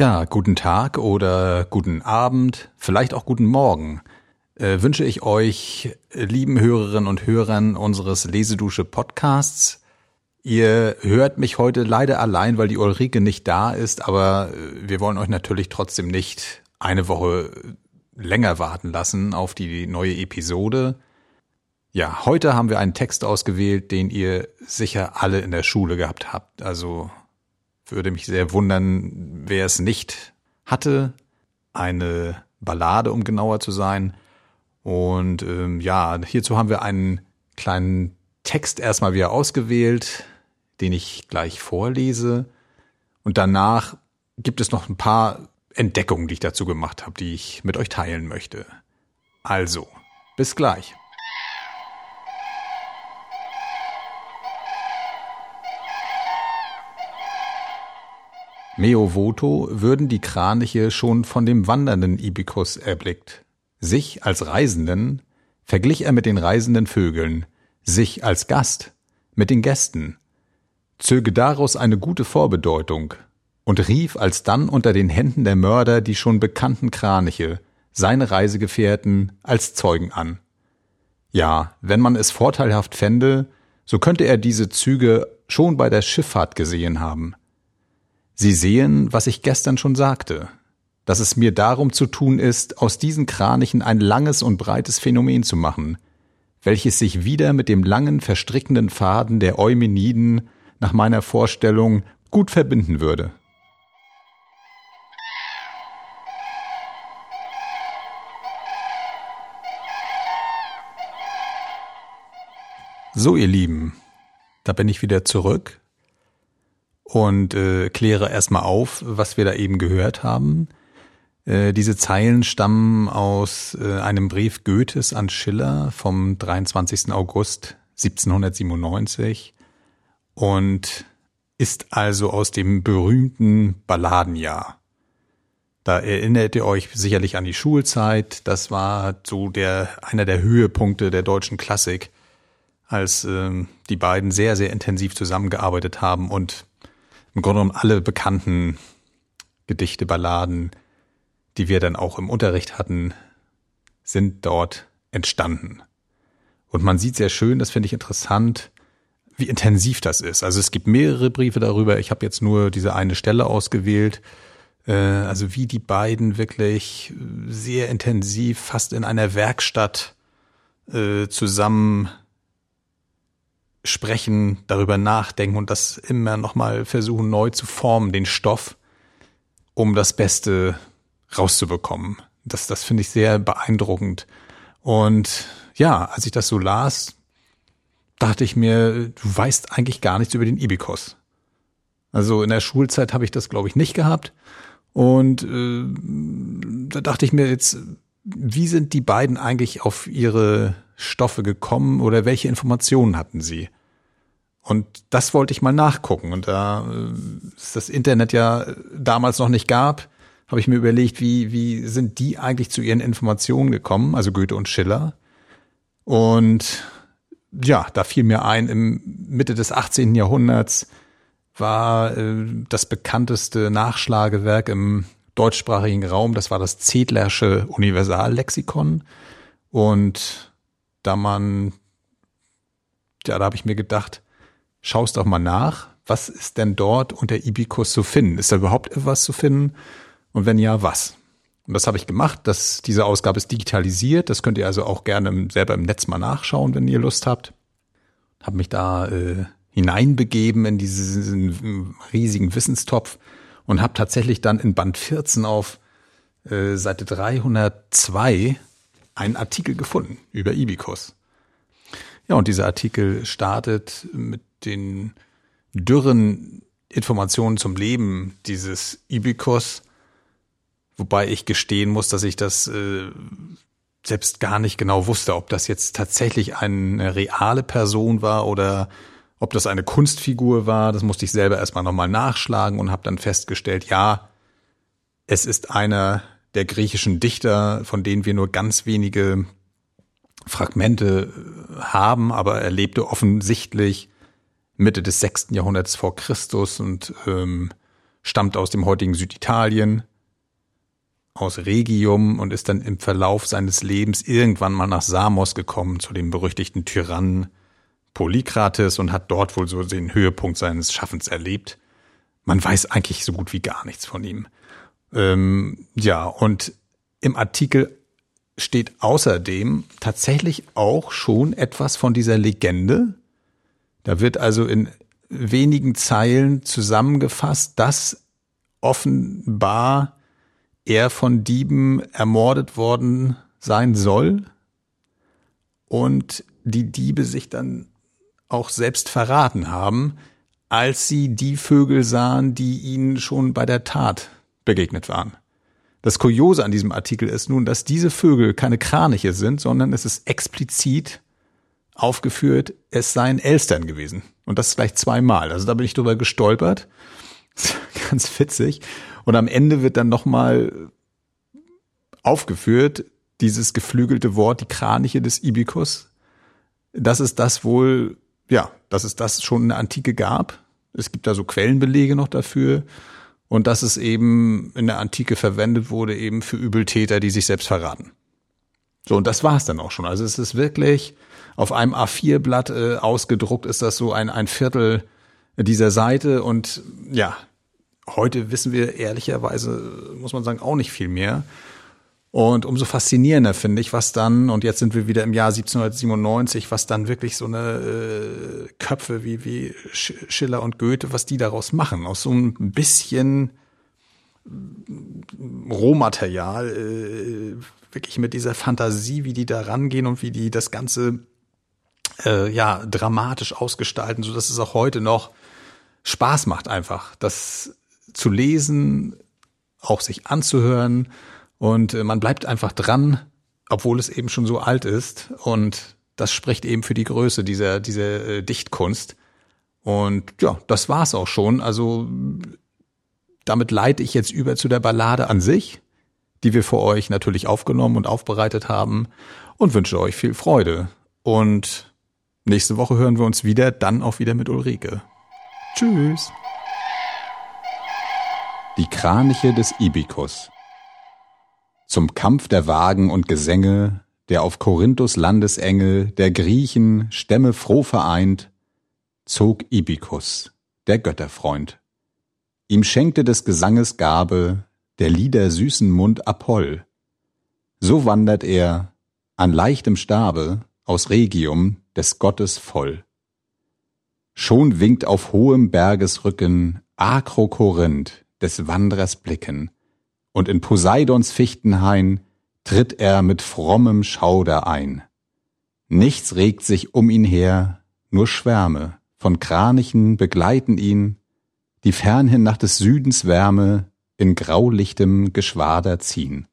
Ja, guten Tag oder guten Abend, vielleicht auch guten Morgen. Äh, wünsche ich euch, lieben Hörerinnen und Hörern unseres Lesedusche Podcasts. Ihr hört mich heute leider allein, weil die Ulrike nicht da ist, aber äh, wir wollen euch natürlich trotzdem nicht eine Woche länger warten lassen auf die neue Episode. Ja, heute haben wir einen Text ausgewählt, den ihr sicher alle in der Schule gehabt habt. Also würde mich sehr wundern, wer es nicht hatte. Eine Ballade, um genauer zu sein. Und ähm, ja, hierzu haben wir einen kleinen Text erstmal wieder ausgewählt, den ich gleich vorlese. Und danach gibt es noch ein paar Entdeckungen, die ich dazu gemacht habe, die ich mit euch teilen möchte. Also, bis gleich. Meo voto würden die Kraniche schon von dem wandernden Ibikus erblickt. Sich als Reisenden verglich er mit den reisenden Vögeln, sich als Gast mit den Gästen, zöge daraus eine gute Vorbedeutung und rief alsdann unter den Händen der Mörder die schon bekannten Kraniche, seine Reisegefährten, als Zeugen an. Ja, wenn man es vorteilhaft fände, so könnte er diese Züge schon bei der Schifffahrt gesehen haben. Sie sehen, was ich gestern schon sagte, dass es mir darum zu tun ist, aus diesen Kranichen ein langes und breites Phänomen zu machen, welches sich wieder mit dem langen verstrickenden Faden der Eumeniden nach meiner Vorstellung gut verbinden würde. So, ihr Lieben, da bin ich wieder zurück und äh, kläre erstmal auf, was wir da eben gehört haben. Äh, diese Zeilen stammen aus äh, einem Brief Goethes an Schiller vom 23. August 1797 und ist also aus dem berühmten Balladenjahr. Da erinnert ihr euch sicherlich an die Schulzeit. Das war so der einer der Höhepunkte der deutschen Klassik, als ähm, die beiden sehr sehr intensiv zusammengearbeitet haben und im Grunde genommen alle bekannten Gedichte, Balladen, die wir dann auch im Unterricht hatten, sind dort entstanden. Und man sieht sehr schön, das finde ich interessant, wie intensiv das ist. Also es gibt mehrere Briefe darüber. Ich habe jetzt nur diese eine Stelle ausgewählt. Äh, also wie die beiden wirklich sehr intensiv, fast in einer Werkstatt äh, zusammen sprechen, darüber nachdenken und das immer nochmal versuchen neu zu formen, den Stoff, um das Beste rauszubekommen. Das, das finde ich sehr beeindruckend. Und ja, als ich das so las, dachte ich mir, du weißt eigentlich gar nichts über den Ibikos. Also in der Schulzeit habe ich das, glaube ich, nicht gehabt. Und äh, da dachte ich mir jetzt, wie sind die beiden eigentlich auf ihre Stoffe gekommen oder welche Informationen hatten sie? Und das wollte ich mal nachgucken. Und da äh, es das Internet ja damals noch nicht gab, habe ich mir überlegt, wie, wie sind die eigentlich zu ihren Informationen gekommen, also Goethe und Schiller. Und ja, da fiel mir ein, im Mitte des 18. Jahrhunderts war äh, das bekannteste Nachschlagewerk im deutschsprachigen Raum, das war das Zedlersche Universallexikon. Und da man, ja, da habe ich mir gedacht, schaust doch mal nach, was ist denn dort unter Ibikus zu finden? Ist da überhaupt etwas zu finden? Und wenn ja, was? Und das habe ich gemacht. Das, diese Ausgabe ist digitalisiert. Das könnt ihr also auch gerne selber im Netz mal nachschauen, wenn ihr Lust habt. Habe mich da äh, hineinbegeben in diesen riesigen Wissenstopf und habe tatsächlich dann in Band 14 auf äh, Seite 302 einen Artikel gefunden über Ibicus. Ja, und dieser Artikel startet mit den dürren Informationen zum Leben dieses Ibicus, wobei ich gestehen muss, dass ich das äh, selbst gar nicht genau wusste, ob das jetzt tatsächlich eine reale Person war oder ob das eine Kunstfigur war. Das musste ich selber erstmal nochmal nachschlagen und habe dann festgestellt, ja, es ist einer der griechischen Dichter, von denen wir nur ganz wenige Fragmente haben, aber er lebte offensichtlich Mitte des sechsten Jahrhunderts vor Christus und ähm, stammt aus dem heutigen Süditalien, aus Regium und ist dann im Verlauf seines Lebens irgendwann mal nach Samos gekommen, zu dem berüchtigten Tyrannen Polykrates und hat dort wohl so den Höhepunkt seines Schaffens erlebt. Man weiß eigentlich so gut wie gar nichts von ihm. Ähm, ja, und im Artikel steht außerdem tatsächlich auch schon etwas von dieser Legende. Da wird also in wenigen Zeilen zusammengefasst, dass offenbar er von Dieben ermordet worden sein soll und die Diebe sich dann auch selbst verraten haben, als sie die Vögel sahen, die ihnen schon bei der Tat begegnet waren. Das Kuriose an diesem Artikel ist nun, dass diese Vögel keine Kraniche sind, sondern es ist explizit aufgeführt, es seien Elstern gewesen. Und das gleich zweimal. Also da bin ich drüber gestolpert. Ganz witzig. Und am Ende wird dann nochmal aufgeführt, dieses geflügelte Wort, die Kraniche des Ibikus. Das ist das wohl, ja, dass es das schon in der Antike gab. Es gibt da so Quellenbelege noch dafür und dass es eben in der Antike verwendet wurde, eben für Übeltäter, die sich selbst verraten. So, und das war's dann auch schon. Also es ist wirklich auf einem A4-Blatt äh, ausgedruckt, ist das so ein, ein Viertel dieser Seite und ja, heute wissen wir ehrlicherweise, muss man sagen, auch nicht viel mehr. Und umso faszinierender finde ich, was dann, und jetzt sind wir wieder im Jahr 1797, was dann wirklich so eine äh, Köpfe wie, wie Schiller und Goethe, was die daraus machen. Aus so ein bisschen Rohmaterial, äh, wirklich mit dieser Fantasie, wie die da rangehen und wie die das Ganze äh, ja dramatisch ausgestalten, so dass es auch heute noch Spaß macht einfach, das zu lesen, auch sich anzuhören und äh, man bleibt einfach dran, obwohl es eben schon so alt ist. Und das spricht eben für die Größe dieser, dieser äh, Dichtkunst. Und ja, das war's auch schon. Also damit leite ich jetzt über zu der Ballade an sich, die wir für euch natürlich aufgenommen und aufbereitet haben und wünsche euch viel Freude. Und nächste Woche hören wir uns wieder, dann auch wieder mit Ulrike. Tschüss. Die Kraniche des Ibikus zum Kampf der Wagen und Gesänge, der auf Korinthus Landesenge der Griechen Stämme froh vereint, zog Ibikus, der Götterfreund. Ihm schenkte des Gesanges Gabe der Lieder süßen Mund Apoll. So wandert er an leichtem Stabe aus Regium des Gottes voll. Schon winkt auf hohem Bergesrücken Akrokorinth des Wanderers Blicken, und in Poseidons Fichtenhain tritt er mit frommem Schauder ein. Nichts regt sich um ihn her, nur Schwärme von Kranichen begleiten ihn, die fernhin nach des Südens Wärme in graulichtem Geschwader ziehen.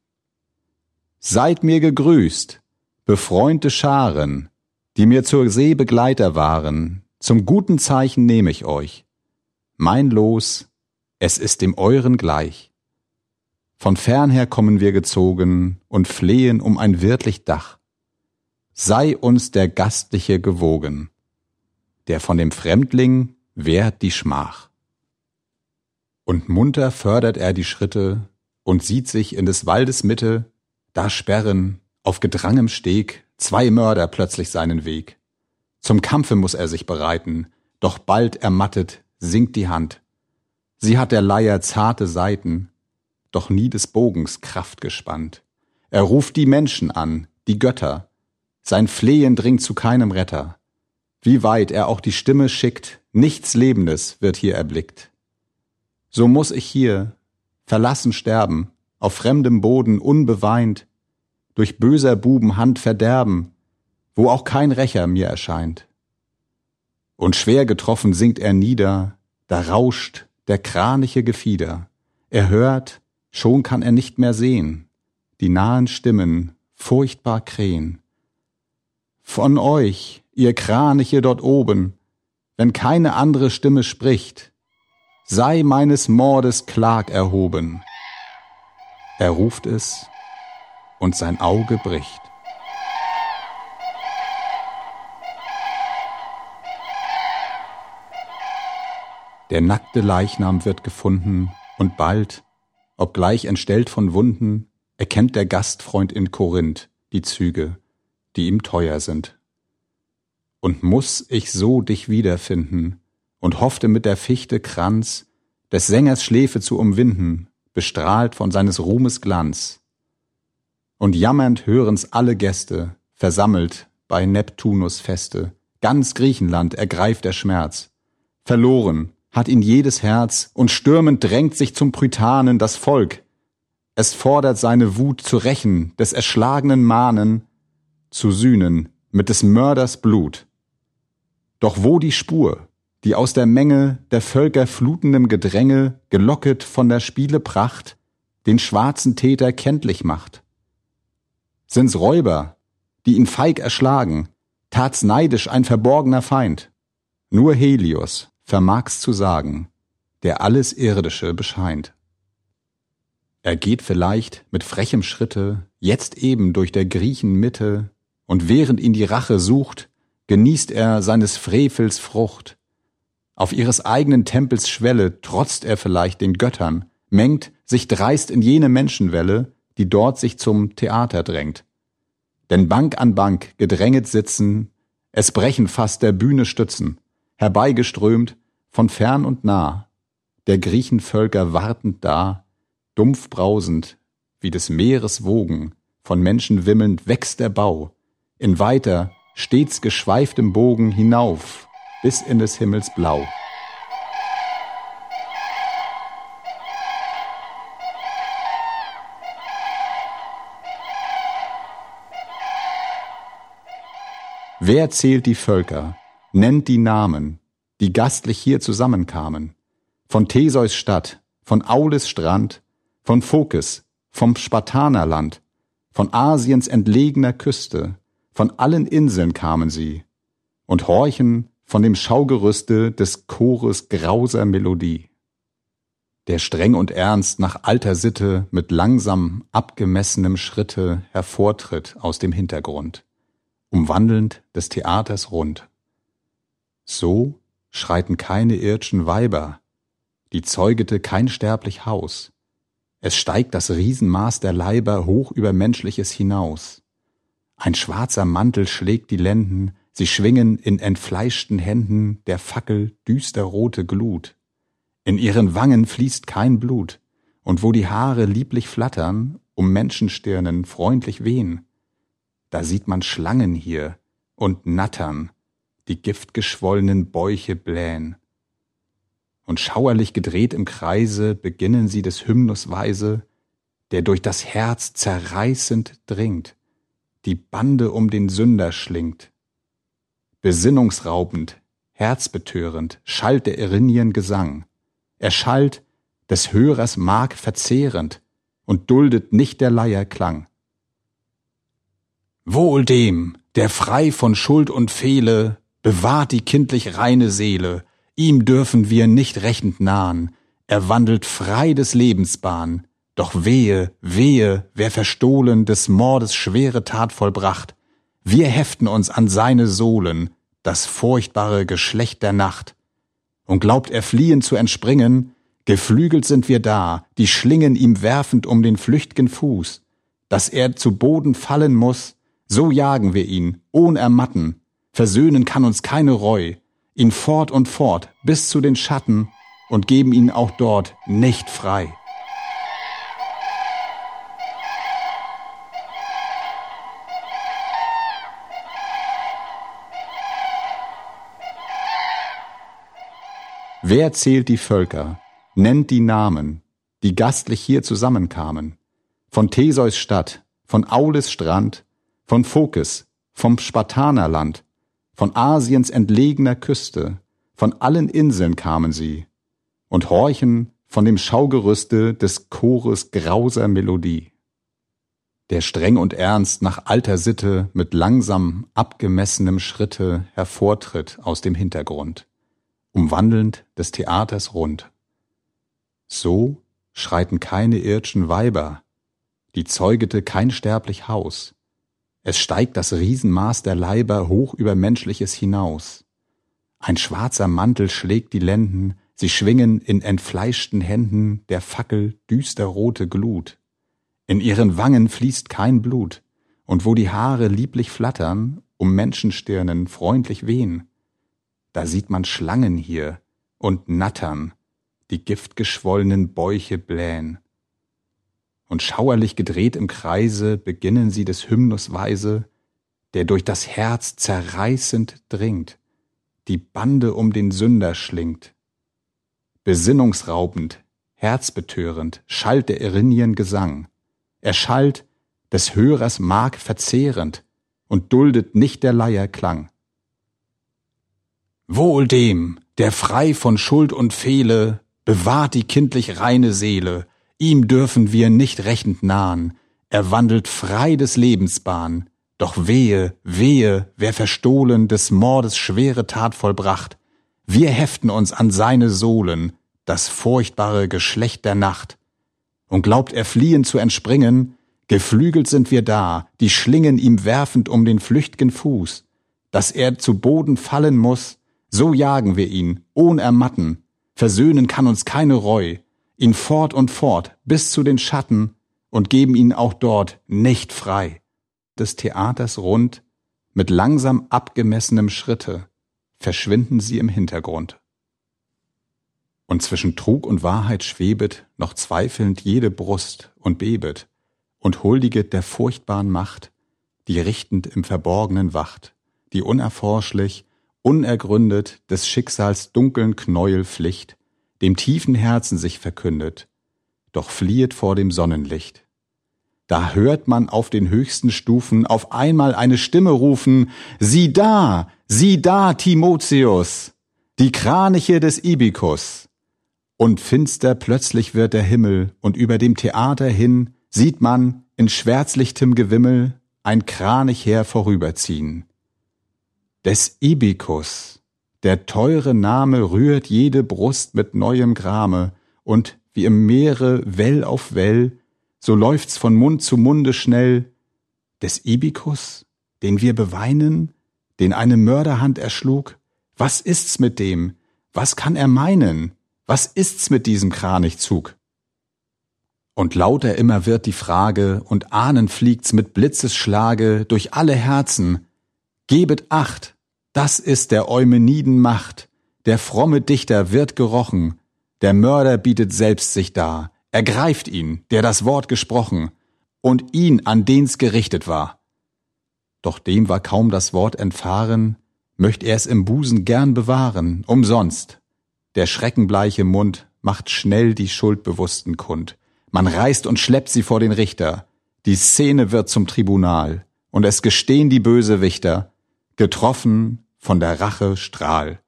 Seid mir gegrüßt, befreunde Scharen, die mir zur See Begleiter waren, zum guten Zeichen nehme ich euch. Mein Los, es ist dem euren gleich. Von fernher kommen wir gezogen und flehen um ein wirtlich Dach. Sei uns der Gastliche gewogen, der von dem Fremdling wehrt die Schmach. Und munter fördert er die Schritte und sieht sich in des Waldes Mitte, da sperren auf gedrangem Steg zwei Mörder plötzlich seinen Weg. Zum Kampfe muss er sich bereiten, doch bald ermattet sinkt die Hand. Sie hat der Leier zarte Seiten, doch nie des Bogens Kraft gespannt. Er ruft die Menschen an, die Götter. Sein Flehen dringt zu keinem Retter. Wie weit er auch die Stimme schickt, nichts Lebendes wird hier erblickt. So muss ich hier, verlassen sterben, auf fremdem Boden unbeweint, durch böser Buben Hand verderben, wo auch kein Rächer mir erscheint. Und schwer getroffen sinkt er nieder, da rauscht der kraniche Gefieder. Er hört, Schon kann er nicht mehr sehen, die nahen Stimmen furchtbar krähen. Von euch, ihr Kraniche dort oben, wenn keine andere Stimme spricht, sei meines Mordes Klag erhoben. Er ruft es, und sein Auge bricht. Der nackte Leichnam wird gefunden, Und bald, obgleich entstellt von Wunden, erkennt der Gastfreund in Korinth die Züge, die ihm teuer sind. Und muss ich so dich wiederfinden und hoffte mit der Fichte Kranz des Sängers Schläfe zu umwinden, bestrahlt von seines Ruhmes Glanz. Und jammernd hören's alle Gäste, versammelt bei Neptunus Feste, ganz Griechenland ergreift der Schmerz. Verloren hat ihn jedes Herz, und stürmend drängt sich zum Prytanen das Volk. Es fordert seine Wut zu rächen, des erschlagenen Mahnen, zu sühnen mit des Mörders Blut. Doch wo die Spur, die aus der Menge der Völker flutendem Gedränge, gelocket von der Spiele Pracht, den schwarzen Täter kenntlich macht? Sind's Räuber, die ihn feig erschlagen, tat's neidisch ein verborgener Feind? Nur Helios vermag's zu sagen, der alles Irdische bescheint. Er geht vielleicht mit frechem Schritte jetzt eben durch der Griechen Mitte, und während ihn die Rache sucht, genießt er seines Frevels Frucht. Auf ihres eigenen Tempels Schwelle trotzt er vielleicht den Göttern, mengt sich dreist in jene Menschenwelle, die dort sich zum Theater drängt. Denn Bank an Bank gedränget sitzen, es brechen fast der Bühne Stützen, herbeigeströmt von fern und nah, der Griechenvölker wartend da, dumpf brausend, wie des Meeres Wogen, von Menschen wimmelnd wächst der Bau, in weiter, stets geschweiftem Bogen hinauf, bis in des Himmels Blau. Wer zählt die Völker, nennt die Namen, die gastlich hier zusammenkamen, von Theseus Stadt, von Aulis Strand, von Phokis, vom Spartanerland, von Asiens entlegener Küste, von allen Inseln kamen sie und horchen von dem Schaugerüste des Chores grauser Melodie. Der streng und ernst nach alter Sitte mit langsam abgemessenem Schritte hervortritt aus dem Hintergrund, umwandelnd des Theaters rund. So schreiten keine irdschen Weiber, die zeugete kein sterblich Haus. Es steigt das Riesenmaß der Leiber hoch über Menschliches hinaus. Ein schwarzer Mantel schlägt die Lenden, sie schwingen in entfleischten Händen der Fackel düsterrote Glut. In ihren Wangen fließt kein Blut, und wo die Haare lieblich flattern, um Menschenstirnen freundlich wehen, da sieht man Schlangen hier und nattern, die giftgeschwollenen Bäuche blähen. Und schauerlich gedreht im Kreise beginnen sie des Hymnus Weise, der durch das Herz zerreißend dringt, die Bande um den Sünder schlingt. Besinnungsraubend, herzbetörend schallt der Erinien Gesang. Er schallt, des Hörers Mark verzehrend und duldet nicht der Leier Klang. Wohl dem, der frei von Schuld und Fehle bewahrt die kindlich reine Seele, ihm dürfen wir nicht rächend nahen, er wandelt frei des Lebens Bahn, doch wehe, wehe, wer verstohlen des Mordes schwere Tat vollbracht, wir heften uns an seine Sohlen, das furchtbare Geschlecht der Nacht. Und glaubt er fliehen zu entspringen, geflügelt sind wir da, die Schlingen ihm werfend um den flücht'gen Fuß, dass er zu Boden fallen muss, so jagen wir ihn, ohn ermatten, Versöhnen kann uns keine Reu, ihn fort und fort bis zu den Schatten und geben ihn auch dort nicht frei. Wer zählt die Völker, nennt die Namen, die gastlich hier zusammenkamen, von Theseus Stadt, von Aulis Strand, von Phokis, vom Spartanerland, von Asiens entlegener Küste, von allen Inseln kamen sie und horchen von dem Schaugerüste des Chores grauser Melodie. Der streng und ernst nach alter Sitte mit langsam abgemessenem Schritte hervortritt aus dem Hintergrund, umwandelnd des Theaters rund. So schreiten keine irdschen Weiber, die zeugete kein sterblich Haus, es steigt das Riesenmaß der Leiber hoch über Menschliches hinaus. Ein schwarzer Mantel schlägt die Lenden, Sie schwingen in entfleischten Händen der Fackel düsterrote Glut. In ihren Wangen fließt kein Blut, und wo die Haare lieblich flattern, um Menschenstirnen freundlich wehen, da sieht man Schlangen hier und nattern, die giftgeschwollenen Bäuche blähen. Und schauerlich gedreht im Kreise beginnen sie des Hymnus weise, der durch das Herz zerreißend dringt, die Bande um den Sünder schlingt, Besinnungsraubend, herzbetörend schallt der Erinien Gesang. Er schallt des Hörers Mark verzehrend und duldet nicht der Leier Klang. Wohl dem, der frei von Schuld und Fehle bewahrt die kindlich reine Seele, ihm dürfen wir nicht rächend nahen, er wandelt frei des Lebens Bahn, doch wehe, wehe, wer verstohlen des Mordes schwere Tat vollbracht, wir heften uns an seine Sohlen, das furchtbare Geschlecht der Nacht. Und glaubt er fliehen zu entspringen, geflügelt sind wir da, die Schlingen ihm werfend um den flücht'gen Fuß. Dass er zu Boden fallen muss, so jagen wir ihn, ohn ermatten. Versöhnen kann uns keine Reu, ihn fort und fort bis zu den Schatten und geben ihn auch dort nicht frei. Des Theaters rund, mit langsam abgemessenem Schritte, verschwinden sie im Hintergrund. Und zwischen Trug und Wahrheit schwebet noch zweifelnd jede Brust und bebet und huldiget der furchtbaren Macht, die richtend im Verborgenen wacht, die unerforschlich, unergründet des Schicksals dunkeln Knäuel Pflicht, dem tiefen Herzen sich verkündet, doch fliehet vor dem Sonnenlicht. Da hört man auf den höchsten Stufen auf einmal eine Stimme rufen, Sieh da, sieh da, Timotheus, die Kraniche des Ibikus. Und finster plötzlich wird der Himmel, und über dem Theater hin sieht man in schwärzlichtem Gewimmel ein Kranich her vorüberziehen. Des Ibikus, der teure Name rührt jede Brust mit neuem Grame, und wie im Meere Well auf Well so läuft's von Mund zu Munde schnell, des Ibikus, den wir beweinen, den eine Mörderhand erschlug, was ist's mit dem, was kann er meinen, was ist's mit diesem Kranichzug? Und lauter immer wird die Frage, und ahnen fliegt's mit Blitzesschlage durch alle Herzen. Gebet acht, das ist der Eumeniden Macht, der fromme Dichter wird gerochen, der Mörder bietet selbst sich dar, ergreift ihn, der das Wort gesprochen, und ihn, an den's gerichtet war. Doch dem war kaum das Wort entfahren, möcht er's im Busen gern bewahren, umsonst. Der schreckenbleiche Mund macht schnell die Schuldbewussten kund. Man reißt und schleppt sie vor den Richter. Die Szene wird zum Tribunal, und es gestehen die Bösewichter, getroffen von der Rache Strahl.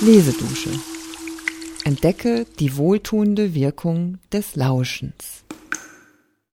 Lesedusche. Entdecke die wohltuende Wirkung des Lauschens.